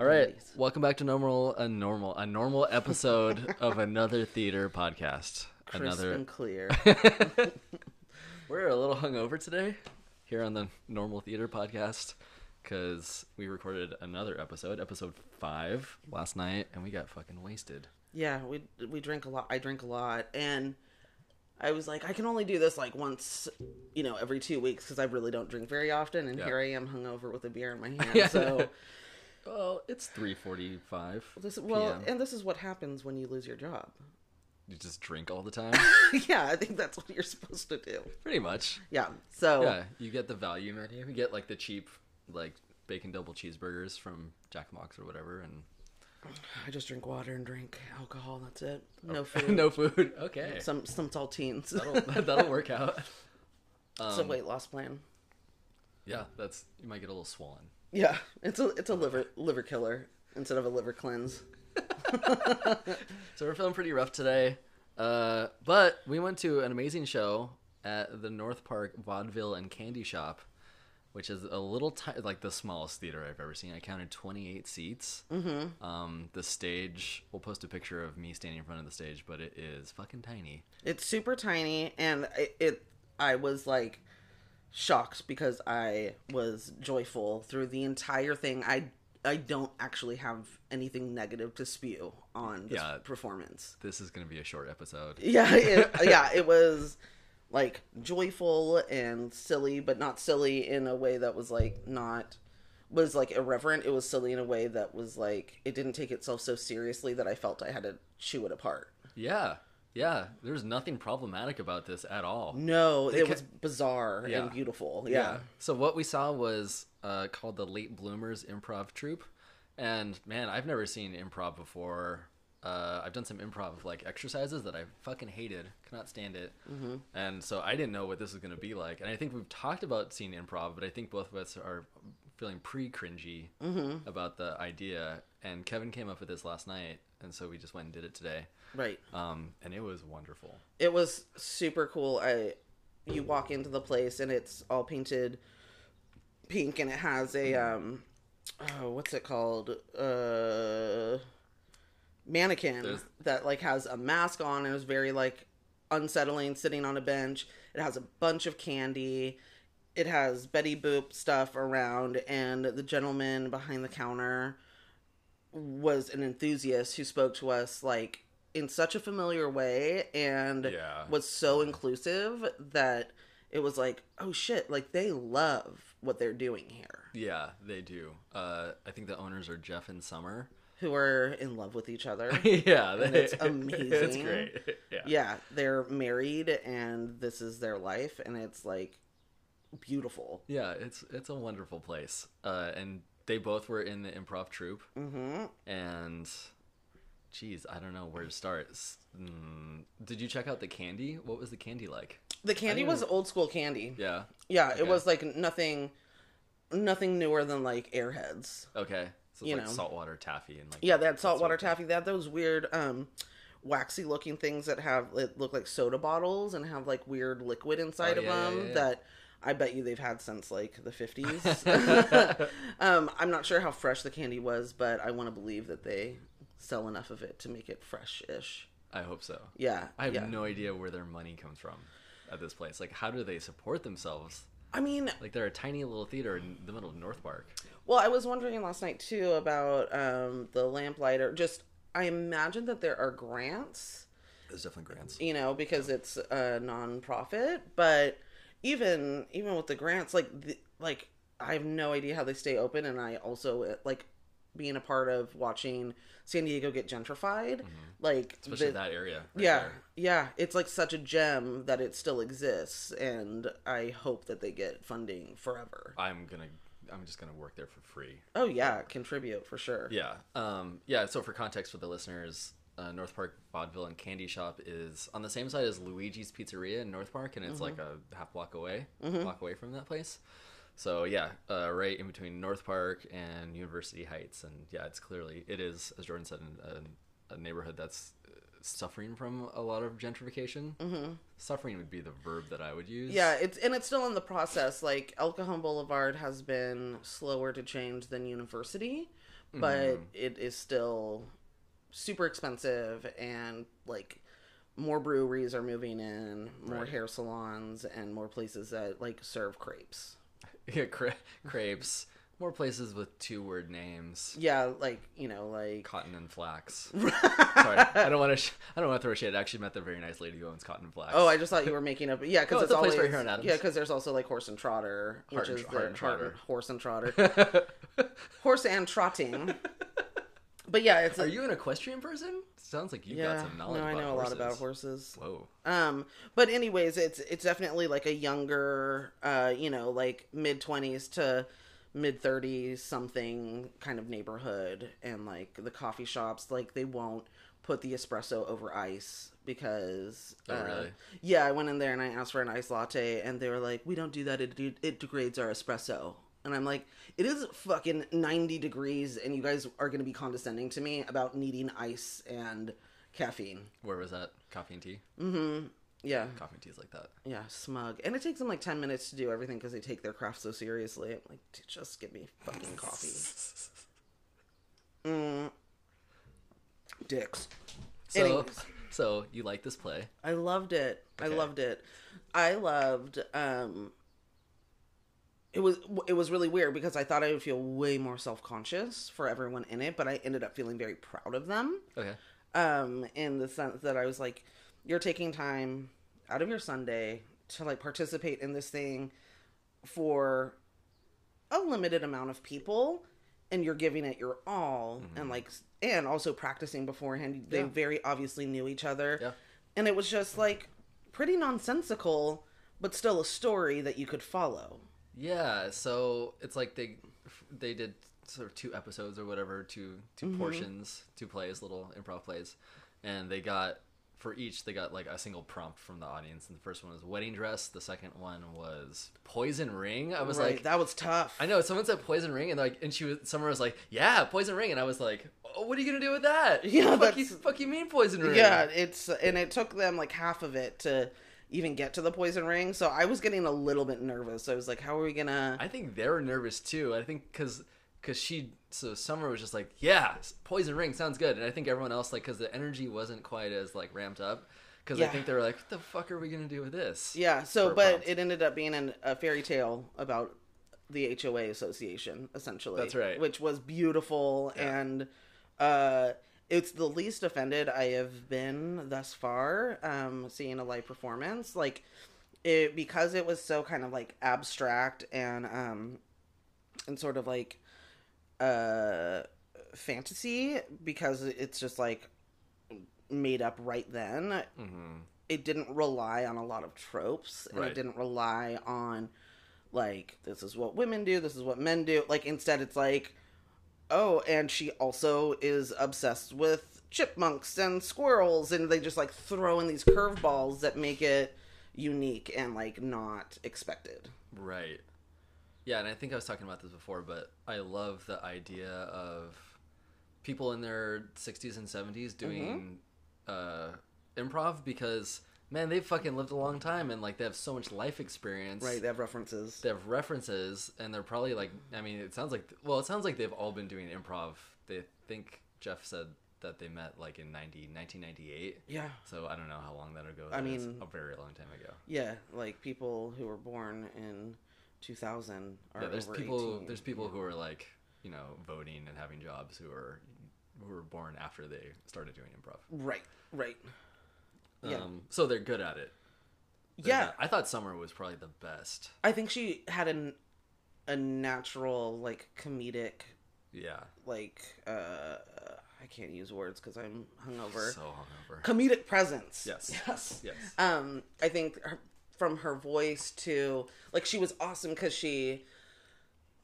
All right, Nice. welcome back to normal a normal a normal episode of another theater podcast. Crisp another and clear. We're a little hungover today here on the normal theater podcast cuz we recorded another episode, episode 5 last night and we got fucking wasted. yeah, we we drink a lot. I drink a lot, and I was like, I can only do this like once, you know, every two weeks because I really don't drink very often. And Yeah. here I am, hungover with a beer in my hand. Yeah. So Well, it's 3:45. this well, PM. and this is what happens when you lose your job. You just drink all the time. yeah, I think that's what you're supposed to do. Pretty much. Yeah. So Yeah, you get the value menu. You get like the cheap like bacon double cheeseburgers from Jack Box or whatever and I just drink water and drink alcohol. That's it. No food. Oh. no food. Okay. Some some saltines. That'll, that'll work out. it's a Um, weight loss plan. Yeah, that's you might get a little swollen. Yeah, it's a it's a liver liver killer instead of a liver cleanse. So we're feeling pretty rough today. Uh, but we went to an amazing show at the North Park Vaudeville and Candy Shop, which is a little ti- like the smallest theater I've ever seen. I counted 28 seats. Mm-hmm. Um, the stage, we'll post a picture of me standing in front of the stage, but it is fucking tiny. It's super tiny, and it, it I was like shocked because I was joyful through the entire thing. I I don't actually have anything negative to spew on this Yeah. performance. This is going to be a short episode. Yeah, it, yeah, it was like joyful and silly, but not silly in a way that was like not was like irreverent. It was silly in a way that was like it didn't take itself so seriously that I felt I had to chew it apart. Yeah, yeah. There's nothing problematic about this at all. No, They it ca- was bizarre Yeah. and beautiful. Yeah. So what we saw was uh, called the Late Bloomers Improv Troupe, and man, I've never seen improv before. Uh, I've done some improv like exercises that I fucking hated, cannot stand it, mm-hmm. and so I didn't know what this was going to be like. And I think we've talked about seeing improv, but I think both of us are feeling pre cringy Mm-hmm. about the idea. And Kevin came up with this last night, and so we just went and did it today, Right. um, and it was wonderful. It was super cool. I you walk into the place and it's all painted pink and it has a um oh, what's it called? Uh mannequin There's- that like has a mask on and is very like unsettling sitting on a bench. It has a bunch of candy. It has Betty Boop stuff around and the gentleman behind the counter was an enthusiast who spoke to us like in such a familiar way and Yeah. was so inclusive that it was like, oh shit, like they love what they're doing here. Yeah, they do. Uh, I think the owners are Jeff and Summer. Who are in love with each other. yeah, And it's amazing. It's great. Yeah. yeah, they're married and this is their life and it's like beautiful. Yeah, it's it's a wonderful place. Uh, and they both were in the improv troupe. hmm And, geez, I don't know where to start. Mm, did you check out the candy? What was the candy like? The candy was old school candy. Yeah. Yeah, Okay. it was like nothing nothing newer than like airheads. Okay. So it's You like know. saltwater taffy and like Yeah, they had that saltwater sort of taffy. They had those weird, um, waxy looking things that have that look like soda bottles and have like weird liquid inside Oh, of yeah, them yeah, yeah. that I bet you they've had since like the fifties. um, I'm not sure how fresh the candy was, but I want to believe that they sell enough of it to make it fresh-ish. I hope so. Yeah, I have yeah. no idea where their money comes from at this place. Like, how do they support themselves? I mean, Like, they're a tiny little theater in the middle of North Park. Well, I was wondering last night too about um, the lamplighter. Just, I imagine that there are grants, There's definitely grants. you know, because it's a nonprofit. But even even with the grants, like the, like I have no idea how they stay open. And I also like being a part of watching San Diego get gentrified. Like Mm-hmm. Especially the- that area. right yeah, there. yeah, it's like such a gem that it still exists, and I hope that they get funding forever. I'm gonna. I'm just gonna work there for free. Oh yeah, contribute for sure. Yeah. Um, yeah. So for context for the listeners, uh, North Park Vaudeville and Candy Shop is on the same side as Luigi's Pizzeria in North Park, and it's like a half block away, block away from that place. So yeah, uh, right in between North Park and University Heights, and yeah, it's clearly it is, as Jordan said, a, a neighborhood that's uh, suffering from a lot of gentrification. Mm-hmm. Suffering would be the verb that I would use. Yeah, it's and it's still in the process. Like El Cajon Boulevard has been slower to change than University, but it is still super expensive and like more breweries are moving in, more Right. hair salons, and more places that like serve crepes. Yeah, cra- crepes. More places with two word names. Yeah, like you know, like Cotton and flax. Sorry, I don't want to. Sh- I don't want to throw shade. I actually met the very nice lady who owns Cotton and Flax. Oh, I just thought you were making up. Yeah, because No, oh, it's, it's a place always right here in Adams. yeah, because there's also like horse and trotter, which and is the Heart and Trotter. horse and trotter, horse and trotting. But yeah, it's Are you an equestrian person? Sounds like you've yeah. got some knowledge no, I about know horses. a lot about horses. Whoa. Um, but anyways, it's it's definitely like a younger, uh, you know, like mid twenties to mid thirties something kind of neighborhood, and like the coffee shops, like they won't put the espresso over ice because. Oh, uh, really? Yeah, I went in there and I asked for an iced latte, and they were like, "We don't do that. It it degrades our espresso." And I'm like, it is fucking 90 degrees, and you guys are going to be condescending to me about needing ice and caffeine. Where was that? Coffee and tea? Mm hmm. Yeah. Coffee and tea is like that. Yeah, smug. And it takes them like 10 minutes to do everything because they take their craft so seriously. I'm like, "Dude, just give me fucking coffee. Mm. Dicks. So, Anyways. so you like this play? I loved it. I loved it. I loved um it was it was really weird because I thought I would feel way more self-conscious for everyone in it, but I ended up feeling very proud of them. Okay. um in the sense that i was like you're taking time out of your sunday to like participate in this thing for a limited amount of people and you're giving it your all and like and also practicing beforehand they Yeah. very obviously knew each other Yeah. and it was just like pretty nonsensical but still a story that you could follow Yeah. So it's like they they did sort of two episodes or whatever, two 2 Mm-hmm. portions, two plays, little improv plays, and they got for each they got like a single prompt from the audience. And the first one was wedding dress. The second one was poison ring. I was right like, that was tough I know someone said poison ring, and like, and she was someone was like, yeah, poison ring, and I was like, oh, what are you gonna do with that? Yeah, fuck you, fuck you mean poison ring? Yeah, it's and it took them like half of it to even get to the poison ring. So I was getting a little bit nervous. I was like, how are we gonna? I think they were nervous too. I think because because she so Summer was just like, yeah, poison ring sounds good, and I think everyone else like because the energy wasn't quite as like ramped up. Because I think they were like, what the fuck are we gonna do with this? yeah. So, but prompt. it ended up being an, a fairy tale about the HOA association, essentially. That's right. Which was beautiful Yeah. and uh, it's the least offended I have been thus far. Um, seeing a live performance like it because it was so kind of like abstract and um and sort of like uh fantasy because it's just like made up right then hmm it didn't rely on a lot of tropes and Right. it didn't rely on like this is what women do this is what men do like instead it's like oh and she also is obsessed with chipmunks and squirrels and they just like throw in these curveballs that make it unique and like not expected Right. Yeah, and I think I was talking about this before, but I love the idea of people in their 60s and 70s doing uh, improv because, man, they've fucking lived a long time and, like, they have so much life experience. right they have references They have references, and they're probably, like, I mean, it sounds like, well, it sounds like they've all been doing improv. They think Jeff said that they met, like, in 90, 1998. yeah So I don't know how long that ago. I that is. mean- a very long time ago. yeah like people who were born in 2000 are yeah, there's people 18. there's people who are like you know voting and having jobs who are who were born after they started doing improv right right. Um, so they're good at it They're yeah i thought summer was probably the best I think she had an a natural like comedic yeah like uh I can't use words because I'm hungover. so hungover comedic presence. Yes. Yes. yes Um, I think her, from her voice to like she was awesome because she,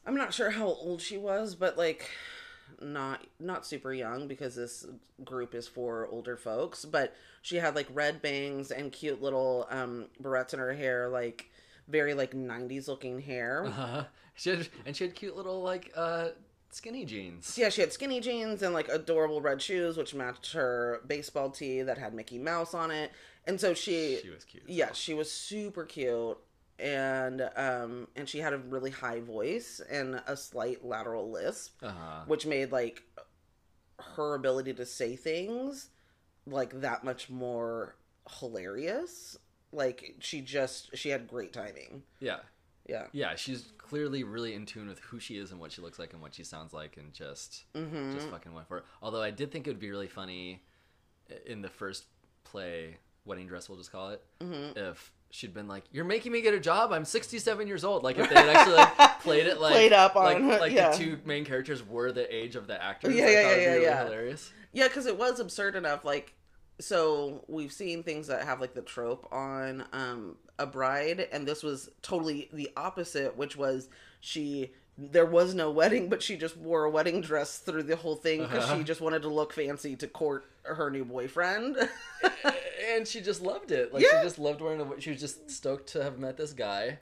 I'm not sure how old she was, but like not not super young because this group is for older folks. But she had like red bangs and cute little um barrettes in her hair, like very like 90s looking hair. uh-huh. she had, and she had cute little like uh skinny jeans Yeah, she had skinny jeans and like adorable red shoes, which matched her baseball tee that had Mickey Mouse on it. And so she, she was cute yeah, she was super cute. And um and she had a really high voice and a slight lateral lisp Uh-huh. which made like her ability to say things like that much more hilarious like she just she had great timing Yeah. yeah Yeah, she's clearly really in tune with who she is and what she looks like and what she sounds like and just mm-hmm. just fucking went for it. Although I did think it would be really funny in the first play, Wedding Dress we'll just call it, Mm-hmm. if she'd been like, "You're making me get a job. I'm 67 years old." Like if they had actually like played it like Played up like, on- like yeah. the two main characters were the age of the actors. Yeah, yeah, it'd yeah, really yeah. hilarious. Yeah, because it was absurd enough. Like, so we've seen things that have like the trope on um, a bride, and this was totally the opposite, which was she. There was no wedding, but she just wore a wedding dress through the whole thing because Uh-huh. she just wanted to look fancy to court her new boyfriend. and she just loved it. Like Yeah. she just loved wearing. A, she was just stoked to have met this guy,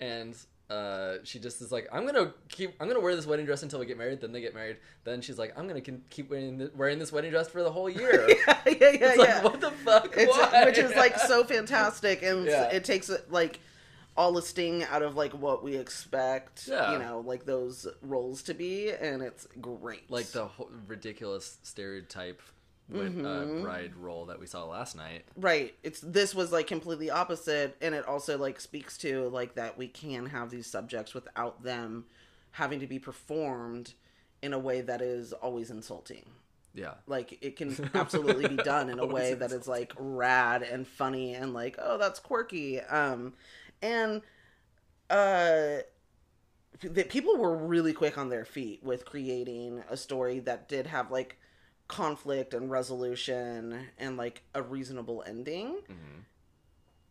and uh, she just is like, I'm gonna keep. I'm gonna wear this wedding dress until we get married. Then they get married. Then she's like, I'm gonna keep wearing th- wearing this wedding dress for the whole year. yeah, yeah, yeah, it's yeah. like, what the fuck? Why? which is like so fantastic, and Yeah. it takes it like all the sting out of like what we expect, Yeah. you know, like those roles to be, and it's great. like the ridiculous stereotype with uh, Mhm. bride role that we saw last night. right. It's this was like completely opposite, and it also like speaks to like that we can have these subjects without them having to be performed in a way that is always insulting. Yeah. Like it can absolutely be done in a way that is like rad and funny and like oh that's quirky. Um, and uh, that people were really quick on their feet with creating a story that did have like conflict and resolution and like a reasonable ending hmm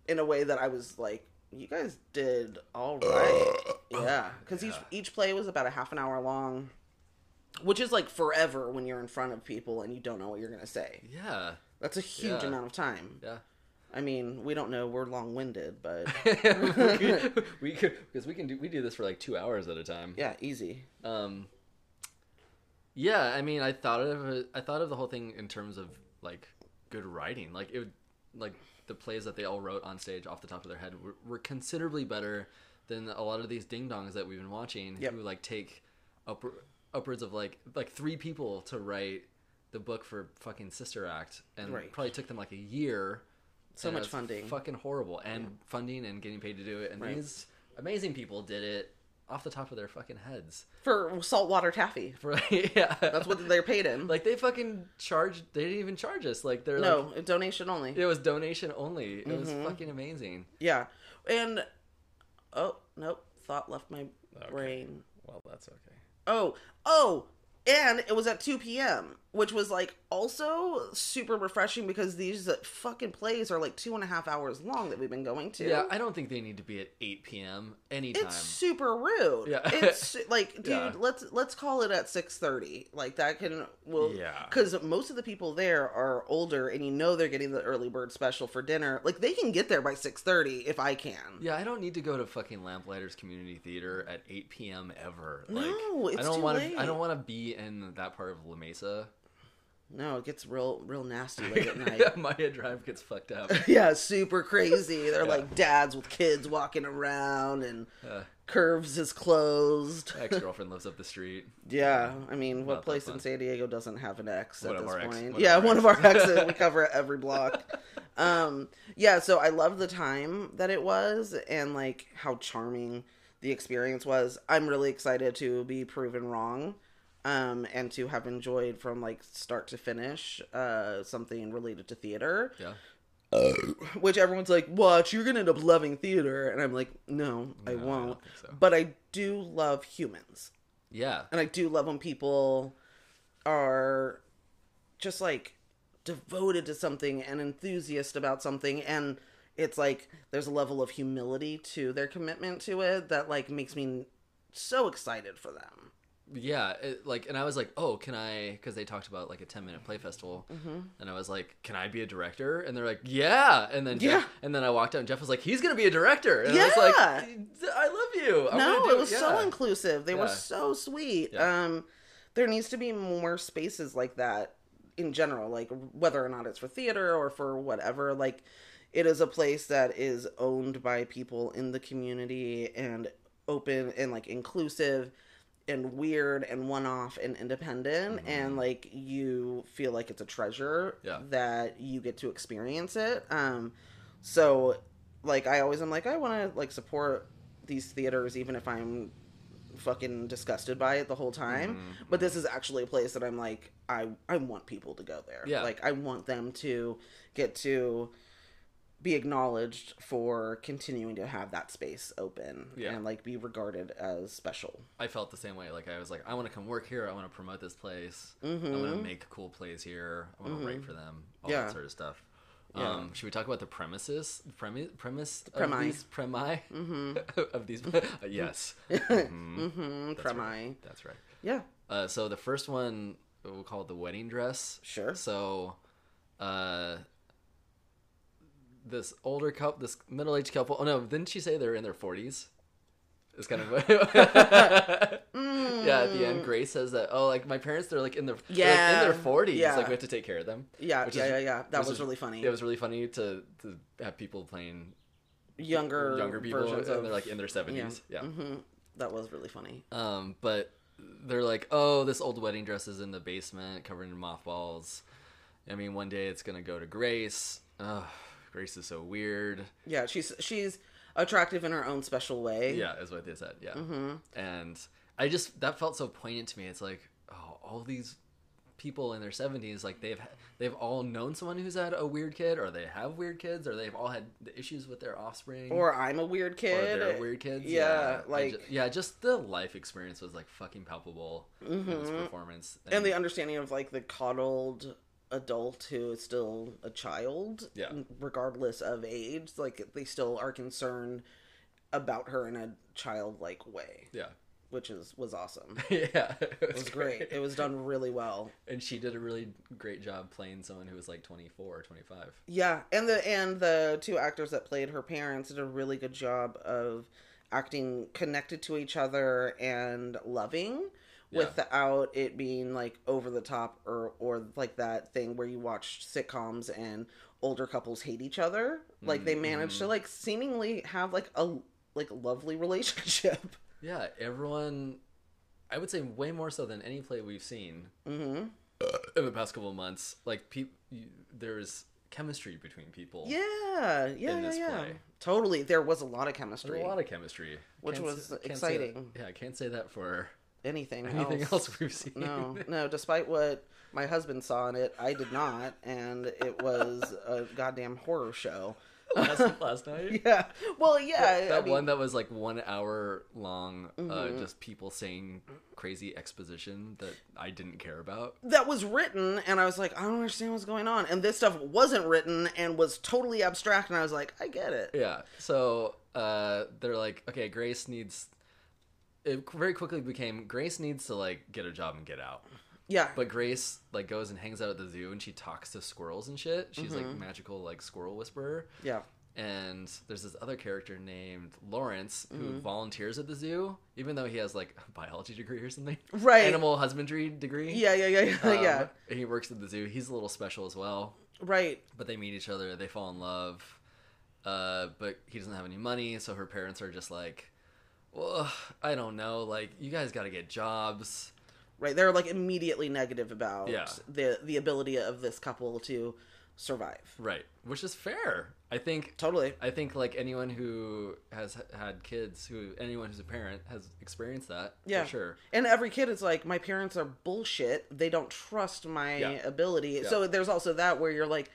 in a way that I was like, you guys did all right. yeah, because each each play was about a half an hour long, which is like forever when you're in front of people and you don't know what you're gonna say. Yeah. That's a huge Yeah. amount of time. Yeah. I mean, we don't know we're long winded, but we could because we can do we do this for like two hours at a time. yeah, easy. Um. Yeah, I mean, I thought of it, I thought of the whole thing in terms of like good writing. Like it, would, like the plays that they all wrote on stage off the top of their head were, were considerably better than a lot of these ding dongs that we've been watching, Yep. who like take upward, upwards of like like three people to write the book for fucking Sister Act, and Right. probably took them like a year. So and much funding. fucking horrible, and funding and getting paid to do it. And Right. these amazing people did it off the top of their fucking heads. For saltwater taffy. For yeah, That's what they're paid in. like they fucking charged. They didn't even charge us. Like they're no, like donation only. it was donation only. It was Mhm. fucking amazing. Yeah. And oh, nope, thought left my Okay. brain. Well, that's okay. Oh, oh, and it was at 2 p.m., which was like also super refreshing because these fucking plays are like two and a half hours long that we've been going to. Yeah, I don't think they need to be at eight p.m. anytime. it's super rude. Yeah. it's like, dude, Yeah. let's let's call it at six thirty. Like that can well, Yeah. because most of the people there are older, and you know they're getting the early bird special for dinner. Like they can get there by six thirty if I can. Yeah, I don't need to go to fucking Lamplighters Community Theater at 8 p.m. ever. Like, No, it's I don't too want late. to. I don't want to be in that part of La Mesa. No, it gets real real nasty late at night. Maya Drive gets fucked up. yeah, super crazy. They're Yeah. like dads with kids walking around, and Uh, Curves is closed. ex girlfriend lives up the street. Yeah, I mean, what Not that place in. San Diego doesn't have an ex One at this ex- point? one yeah, our one of our exes. exes. we cover every block. um, yeah, so I love the time that it was and like how charming the experience was. I'm really excited to be proven wrong. Um, and to have enjoyed from like start to finish uh, something related to theater, Yeah. which everyone's like, "Watch, you're gonna end up loving theater," and I'm like, "No, I No, I won't." think so. But I do love humans Yeah. and I do love when people are just like devoted to something and enthusiast about something and it's like there's a level of humility to their commitment to it that like makes me so excited for them. Yeah, it, like, and I was like, "Oh, can I?" Because they talked about like a ten minute play festival, Mm-hmm. and I was like, "Can I be a director?" And they're like, "Yeah." And then Jeff, Yeah. and then I walked out, and Jeff was like, "He's gonna be a director." And I was Yeah. like, "I love you." I'm no, it was so inclusive. They were so sweet. Yeah. Um there needs to be more spaces like that in general, like whether or not it's for theater or for whatever, like it is a place that is owned by people in the community and open and like inclusive and weird and one off and independent and like you feel like it's a treasure Yeah. that you get to experience it um so like i always am like i want to like support these theaters even if i'm fucking disgusted by it the whole time Mm-hmm. but this is actually a place that i'm like i i want people to go there Yeah. like i want them to get to be acknowledged for continuing to have that space open Yeah. and like be regarded as special I felt the same way. Like I was like, I want to come work here. I want to promote this place. I want to make cool plays here. I want to write for them. All Mm-hmm. Yeah. that sort of stuff. Yeah. Um, should we talk about the premises, premise, premise of premi. these premi Mm-hmm. of these? uh, yes, mm-hmm That's premi right. that's right. yeah Uh, so the first one we'll call it the wedding dress. Sure. So, uh, this older couple, this middle-aged couple. Oh no, didn't she say they're in their forties? It's kind of yeah. At the end, Grace says that oh, like my parents, they're like in their they're, like, Yeah. in their forties. Yeah. Like we have to take care of them. yeah yeah is- yeah yeah that was is- really funny It was really funny to to have people playing younger younger people, and of they're like in their seventies. Yeah. hmm that was really funny Um, but they're like, oh, this old wedding dress is in the basement, covered in mothballs. I mean, one day it's gonna go to Grace. Ugh, Grace is so weird. yeah she's she's attractive in her own special way Yeah, is what they said. Yeah, Mm-hmm. and I just that felt so poignant to me. It's like, oh, all these people in their seventies, like they've they've all known someone who's had a weird kid, or they have weird kids, or they've all had issues with their offspring, or i'm a weird kid or they're weird kids. yeah, I like ju- yeah, just the life experience was like fucking palpable in this performance, and the understanding of like the coddled adult who is still a child Yeah. regardless of age like they still are concerned about her in a childlike way yeah. which is was awesome yeah, it it was great it was done really well and she did a really great job playing someone who was like 24 or 25. yeah and the and the two actors that played her parents did a really good job of acting connected to each other and loving Yeah. without it being like over the top or or like that thing where you watch sitcoms and older couples hate each other like they managed Mm-hmm. to like seemingly have like a like lovely relationship Yeah, everyone, I would say way more so than any play we've seen hmm in the past couple of months. Like, pe- you, there's chemistry between people. yeah yeah yeah yeah play. totally there was a lot of chemistry a lot of chemistry. Which Can't was say- say exciting. that- yeah, I can't say that for anything anything else. else we've seen. no, no. Despite what my husband saw in it, I did not, and it was a goddamn horror show. last, last night. Yeah. Well, yeah. that I mean, one that was like one hour long, uh, Mhm. just people saying crazy exposition that I didn't care about. that was written, and I was like, I don't understand what's going on. And this stuff wasn't written and was totally abstract, and I was like, I get it. Yeah. So uh, they're like, okay, Grace needs. It very quickly became Grace needs to like get a job and get out. Yeah. But Grace like goes and hangs out at the zoo and she talks to squirrels and shit. She's like Mm-hmm. magical like squirrel whisperer. Yeah. And there's this other character named Lawrence who Mm-hmm. volunteers at the zoo, even though he has like a biology degree or something, Right. Animal husbandry degree. Yeah. Yeah. Yeah. Yeah. Um, yeah. He works at the zoo. He's a little special as well Right. but they meet each other they fall in love uh, but he doesn't have any money so her parents are just like well i don't know like you guys got to get jobs Right. They're like immediately negative about Yeah. the the ability of this couple to survive. right which is fair i think Totally. i think like anyone who has had kids who anyone who's a parent has experienced that Yeah. for sure And every kid is like, my parents are bullshit. They don't trust my Yeah. ability. So there's also that where you're like,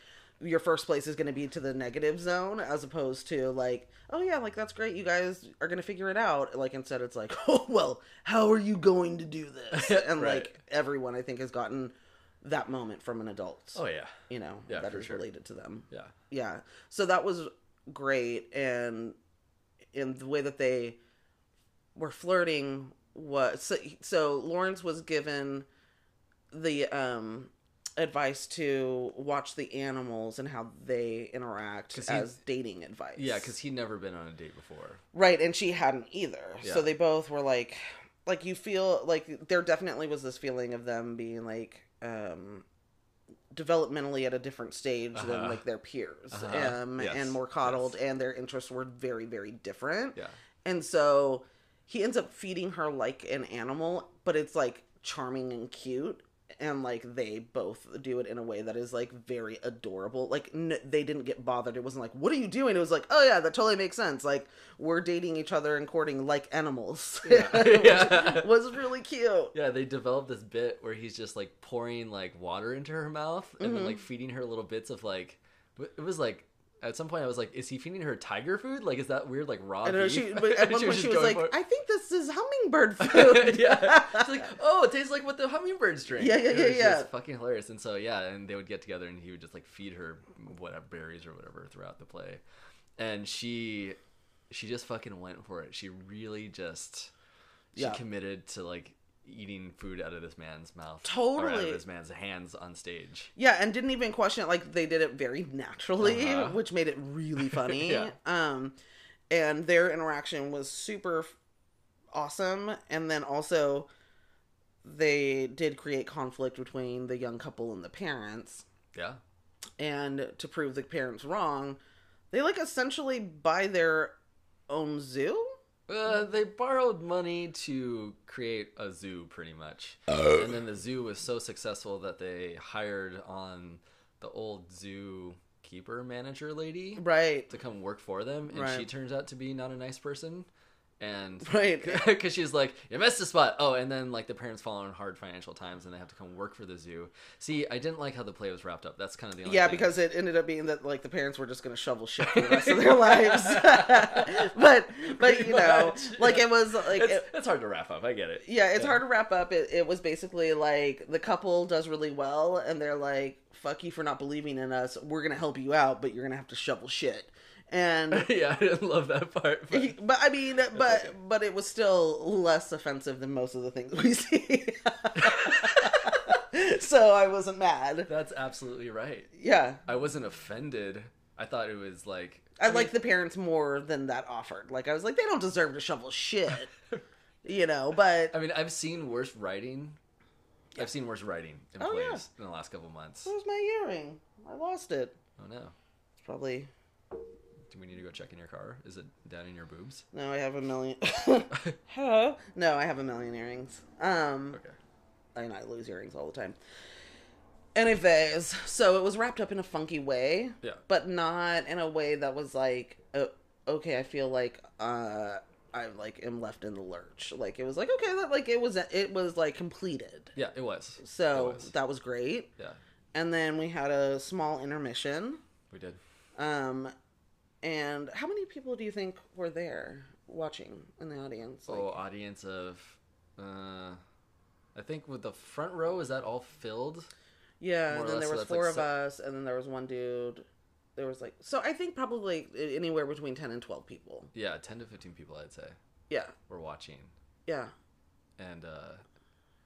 your first place is going to be to the negative zone as opposed to like, oh yeah, like that's great. You guys are going to figure it out. Like instead, it's like, oh well, how are you going to do this? And Right. like everyone, I think, has gotten that moment from an adult. oh yeah you know, Yeah, that is sure. related to them yeah yeah so that was great and in the way that they were flirting was so, so lawrence was given the um advice to watch the animals and how they interact as dating advice yeah because he'd never been on a date before right and she hadn't either Yeah. so they both were like like you feel like there definitely was this feeling of them being like um developmentally at a different stage than Uh-huh. like their peers Uh-huh. um, Yes, and more coddled and their interests were very very different Yeah. and so he ends up feeding her like an animal but it's like charming and cute and like they both do it in a way that is like very adorable like n- they didn't get bothered it wasn't like what are you doing it was like oh yeah that totally makes sense like we're dating each other and courting like animals Yeah. Yeah. was really cute Yeah, they developed this bit where he's just like pouring like water into her mouth and Mm-hmm. then like feeding her little bits of like it was like at some point I was like, is he feeding her tiger food? Like is that weird like raw I know beef? she, but at one point just she was like, "I think this is hummingbird food." yeah. It's like, oh, it tastes like what the hummingbirds drink. Yeah, yeah, yeah, was yeah. fucking hilarious. And so yeah, and they would get together and he would just like feed her whatever berries or whatever throughout the play. And she she just fucking went for it. She really just she Yeah. committed to like eating food out of this man's mouth. Or out Totally. of this man's hands on stage. Yeah, and didn't even question it. Like they did it very naturally, Uh-huh. which made it really funny. Yeah. Um, and their interaction was super awesome. And then also, they did create conflict between the young couple and the parents. Yeah. And to prove the parents wrong, they like essentially buy their own zoo. Uh, they borrowed money to create a zoo, pretty much. and then the zoo was so successful that they hired on the old zoo keeper manager lady Right. to come work for them, and Right. she turns out to be not a nice person. And Right. because she's like, you missed the spot. Oh, and then like the parents fall in hard financial times, and they have to come work for the zoo. See, I didn't like how the play was wrapped up. That's kind of the only Yeah, thing. because it ended up being that like the parents were just going to shovel shit for the rest of their lives. but but Pretty you know, much, like yeah. it was like it's, it, it's hard to wrap up. I get it. yeah, it's Yeah. hard to wrap up. It it was basically like the couple does really well, and they're like, "Fuck you for not believing in us. We're gonna help you out, but you're gonna have to shovel shit." And yeah, I didn't love that part. But... he- but I mean, but okay. but it was still less offensive than most of the things we see. so I wasn't mad. That's absolutely right. Yeah, I wasn't offended. I thought it was like I, mean, like the parents more than that offered. Like I was like, they don't deserve to shovel shit, you know. But I mean, I've seen worse writing. I've seen worse writing in Oh, plays yeah. in the last couple months. where's my earring? I lost it. Oh no! It's probably Do we need to go check in your car? Is it down in your boobs? no. I have a million. Hello. No, I have a million earrings. Um, Okay. and I lose earrings all the time. Anyways, so it was wrapped up in a funky way, Yeah. but not in a way that was like, uh, okay, I feel like uh, I like am left in the lurch. Like it was like okay, that like it was it was like completed. Yeah, it was. So It was. that was great. Yeah, And then we had a small intermission. we did. Um, and how many people do you think were there watching in the audience? Like, oh, audience of, uh, I think with the front row is that all filled? yeah. And then less, there so was like four of se- us, and then there was one dude. There was like so. I think probably anywhere between ten and twelve people. Yeah, ten to fifteen people, I'd say, Yeah, were watching. yeah, and uh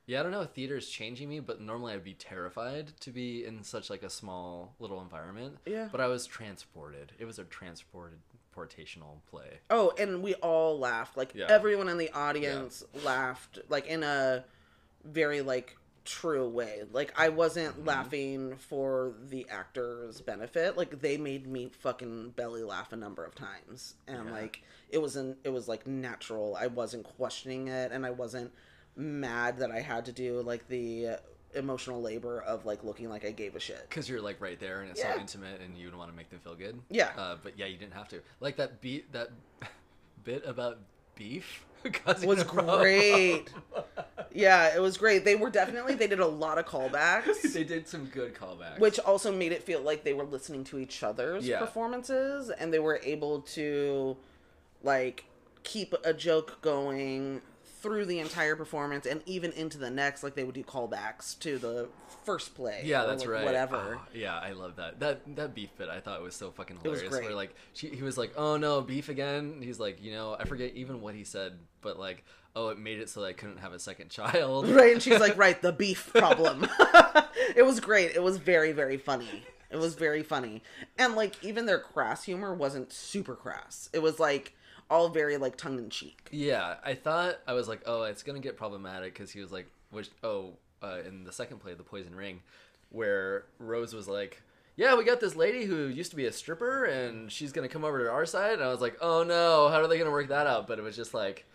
yeah i don't know if is changing me but normally i'd be terrified to be in such like a small little environment Yeah. but i was transported it was a transported portational play Oh, and we all laughed. Like Yeah. everyone in the audience laughed, like in a very like true way. Like I wasn't Mm-hmm. laughing for the actors' benefit. Like they made me fucking belly laugh a number of times, and Yeah. like it was an it was like natural. I wasn't questioning it, and I wasn't mad that I had to do like the emotional labor of like looking like I gave a shit. because you're like right there and it's Yeah. so intimate and you don't want to make them feel good Yeah. uh, but yeah you didn't have to like that beat that bit about beef was great. Yeah, it was great. They were definitely they did a lot of callbacks. they did some good callbacks which also made it feel like they were listening to each other's Yeah. performances and they were able to like keep a joke going through the entire performance and even into the next like they would do callbacks to the first play Yeah, that's like, right. whatever Oh, yeah, I love that. That that beef bit I thought was so fucking hilarious. Where like she, he was like, "Oh no, beef again." And he's like, you know, I forget even what he said, but like, oh, it made it so that I couldn't have a second child. right and she's like right the beef problem it was great it was very very funny it was very funny and like even their crass humor wasn't super crass it was like all very like tongue-in-cheek Yeah, I thought I was like, oh, it's gonna get problematic because he was like, which oh, uh, in the second play, the Poison Ring, where Rose was like, "Yeah, we got this lady who used to be a stripper, and she's gonna come over to our side." And I was like, "Oh no, how are they gonna work that out?" But it was just like,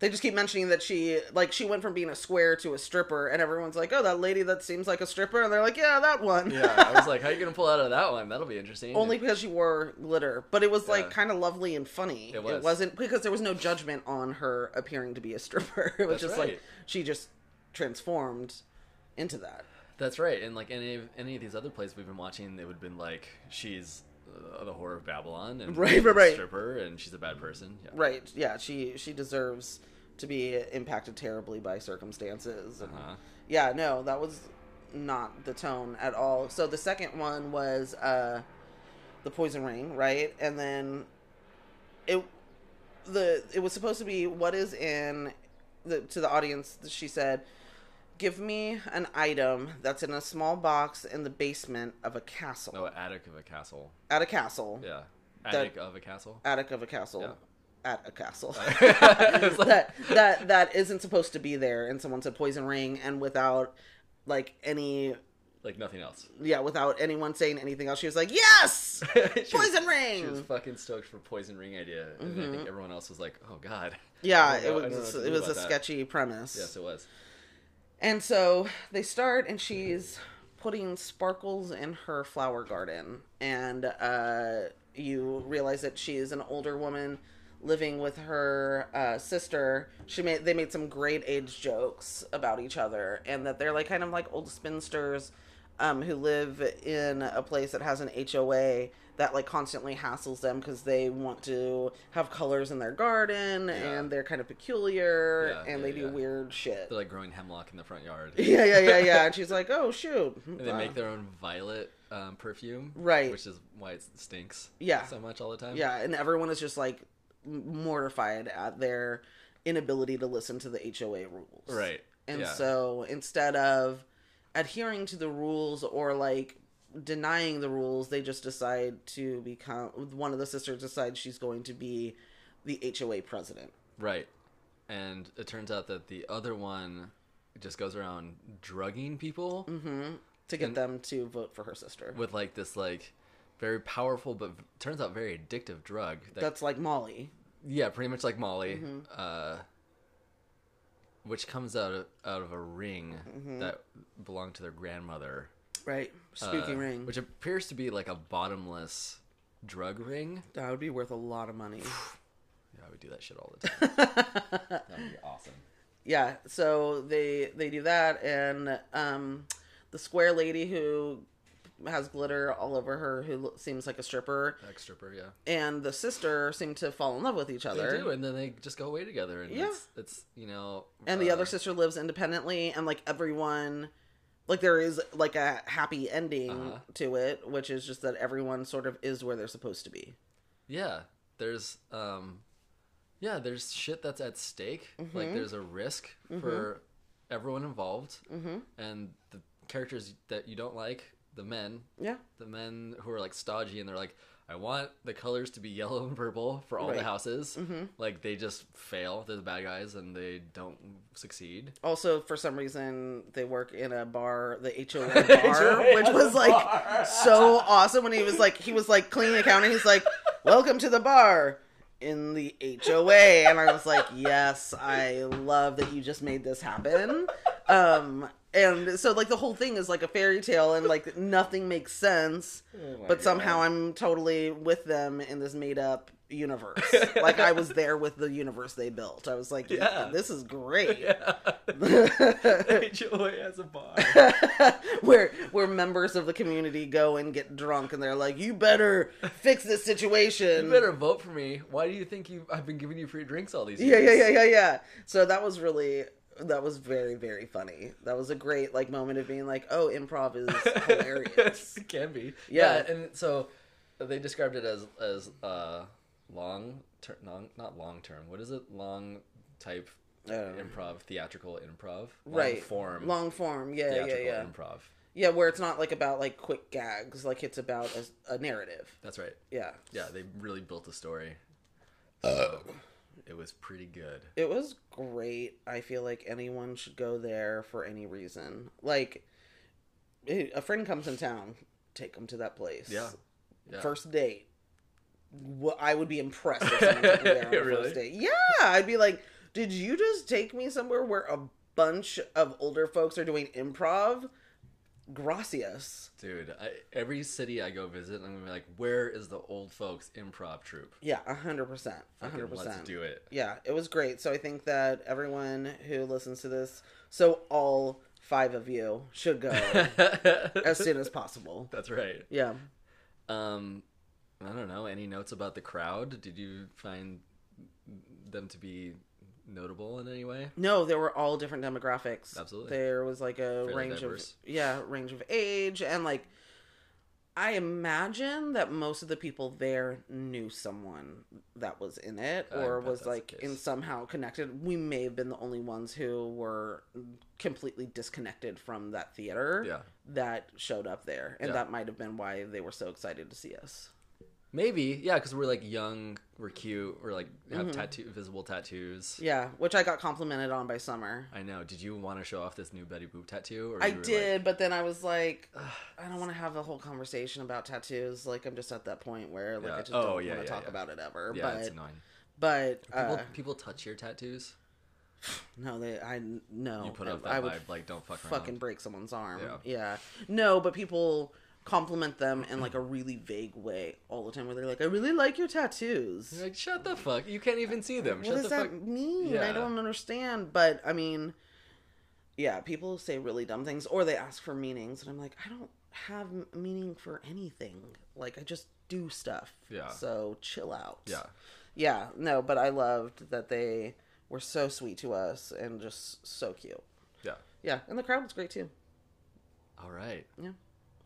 They just keep mentioning that she like she went from being a square to a stripper, and everyone's like, "Oh, that lady that seems like a stripper," and they're like, "Yeah, that one." yeah, I was like, "How are you gonna pull out of that one? That'll be interesting." Only because she wore glitter, but it was like Yeah. kind of lovely and funny. It was. wasn't because there was no judgment on her appearing to be a stripper. It was That's just right. like she just transformed into that. That's right. And like any of any of these other plays we've been watching, it would have been like she's uh, the whore of Babylon, and Right, right, right. stripper, and she's a bad person. Yeah. Right? Yeah, she she deserves to be impacted terribly by circumstances. Uh-huh. Yeah, no, that was not the tone at all. So the second one was uh the poison ring, right? And then it the it was supposed to be what is in the to the audience she said give me an item that's in a small box in the basement of a castle No, attic of a castle. at a castle Yeah, attic of a castle. attic of a castle Yeah. at a castle It was like- that that that isn't supposed to be there and someone said poison ring and without like any like nothing else. yeah without anyone saying anything else she was like yes She was- poison ring She was fucking stoked for poison ring idea, and I think mm-hmm. everyone else was like, "Oh God." yeah it don't know- I don't know was it was a that. sketchy premise Yes, it was. And so they start, and she's putting sparkles in her flower garden. And uh, you realize that she is an older woman living with her uh, sister. She made they made some great age jokes about each other, and that they're like kind of like old spinsters um, who live in a place that has an HOA that like constantly hassles them because they want to have colors in their garden Yeah. and they're kind of peculiar Yeah, and yeah, they do weird shit. They're like growing hemlock in the front yard. Yeah, yeah, yeah, yeah. And she's like, "Oh shoot!" And they make their own violet um, perfume, Right. Which is why it stinks, Yeah. so much all the time. yeah, and everyone is just like mortified at their inability to listen to the HOA rules. right. And so instead of adhering to the rules or like denying the rules, they just decide to become. One of the sisters decides she's going to be the HOA president. right, and it turns out that the other one just goes around drugging people hmm To get And- them to vote for her sister. with like this like very powerful but v- turns out very addictive drug. That, That's like Molly. yeah, pretty much like Molly. Mm-hmm. Uh, which comes out of, out of a ring Mm-hmm. that belonged to their grandmother. Right. Spooky uh, ring. which appears to be like a bottomless drug ring. that would be worth a lot of money. Yeah, I would do that shit all the time. That'd be awesome. yeah so they they do that and um the square lady who has glitter all over her who seems like a stripper Ex stripper, yeah. and the sister seem to fall in love with each other. They do, and then they just go away together, and Yeah. it's, it's you know, and the uh, other sister lives independently and like everyone like there is like a happy ending Uh-huh. to it which is just that everyone sort of is where they're supposed to be Yeah, there's um, yeah, there's shit that's at stake. Mm-hmm. Like there's a risk for everyone involved, mm-hmm. and the characters that you don't like, the men, yeah the men who are like stodgy, and they're like, I want the colors to be yellow and purple for all Right. the houses. Mm-hmm. Like they just fail. They're the bad guys, and they don't succeed. also for some reason they work in a bar the HOA bar which was like so awesome when he was like he was like cleaning the counter he's like welcome to the bar in the HOA and I was like yes I love that you just made this happen um and so like the whole thing is like a fairy tale and like nothing makes sense Oh but somehow I'm totally with them in this made up universe like I was there with the universe they built I was like Yeah. this is great Yeah, HOA has a bar. where where members of the community go and get drunk and they're like, "You better fix this situation." You better vote for me. Why do you think you? I've been giving you free drinks all these years Yeah, yeah, yeah, yeah, yeah. So that was really that was very very funny. That was a great like moment of being like, "Oh, improv is hilarious." it can be. Yeah. Yeah. and so they described it as as uh long term, not long term. What is it? Long type Um, improv, theatrical improv, long right. form, Long form. Yeah, yeah, theatrical yeah. improv. Yeah, where it's not like about like quick gags, like it's about a, a narrative. That's right. Yeah. Yeah, they really built a story. So it was pretty good. It was great. I feel like anyone should go there for any reason. Like a friend comes in town, take them to that place. Yeah. Yeah. First date. Wha- I would be impressed if someone took me there on a Really? first date. Yeah, I'd be like, did you just take me somewhere where a bunch of older folks are doing improv? Gracias. Dude, I, every city I go visit, I'm gonna be like, where is the old folks improv troupe? Yeah, a hundred percent. A hundred Let's percent. do it. Yeah, it was great. So I think that everyone who listens to this, so all five of you should go as soon as possible. That's right. Yeah. Um, I don't know. Any notes about the crowd? Did you find them to be notable in any way? No, there were all different demographics. Absolutely. There was like a Fairly range diverse. of yeah, range of age and like I imagine that most of the people there knew someone that was in it or was like in somehow connected. We may have been the only ones who were completely disconnected from that theater Yeah. that showed up there. And Yeah. that might have been why they were so excited to see us. Maybe, yeah, because we're like young, we're cute, we're like have tattoo, visible tattoos. Yeah, which I got complimented on by Summer. I know. Did you want to show off this new Betty Boop tattoo? Or I did, but then I was like, "Ugh, I don't want to have a whole conversation about tattoos. Like, I'm just at that point where like Yeah. I just Oh, don't yeah, want to yeah, talk about it ever. Yeah, but it's annoying. but People, uh, people touch your tattoos. no, they I no. You put up that I would vibe, like don't fuck around. fucking break someone's arm. Yeah. Yeah. No, but people compliment them in like a mm-hmm. really vague way all the time, where they're like, "I really like your tattoos." You're like, shut the fuck. You can't even see them. what Shut does the that fuck. mean? Yeah. I don't understand. But I mean, yeah, people say really dumb things or they ask for meanings, and I'm like, I don't have meaning for anything. Like I just do stuff. Yeah. So chill out. Yeah. Yeah. No, but I loved that they were so sweet to us and just so cute. Yeah. Yeah, and the crowd was great too. All right. Yeah.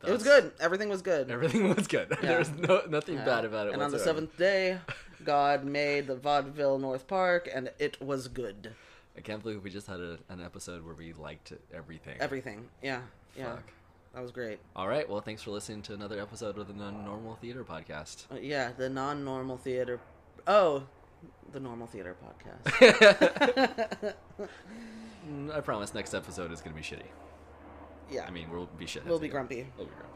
It was good. Everything was good. Everything was good. there was no nothing Yeah. bad about it. And on the seventh day, God made the vaudeville North Park, and it was good. I can't believe we just had a, an episode where we liked everything. Everything. Yeah. Yeah. That was great. All right. Well, thanks for listening to another episode of the Non-Normal Theater Podcast. Uh, yeah, the non-normal theater. Oh, the normal theater podcast. I promise next episode is going to be shitty. Yeah, I mean, we'll be shit. we'll be grumpy. We'll be grumpy.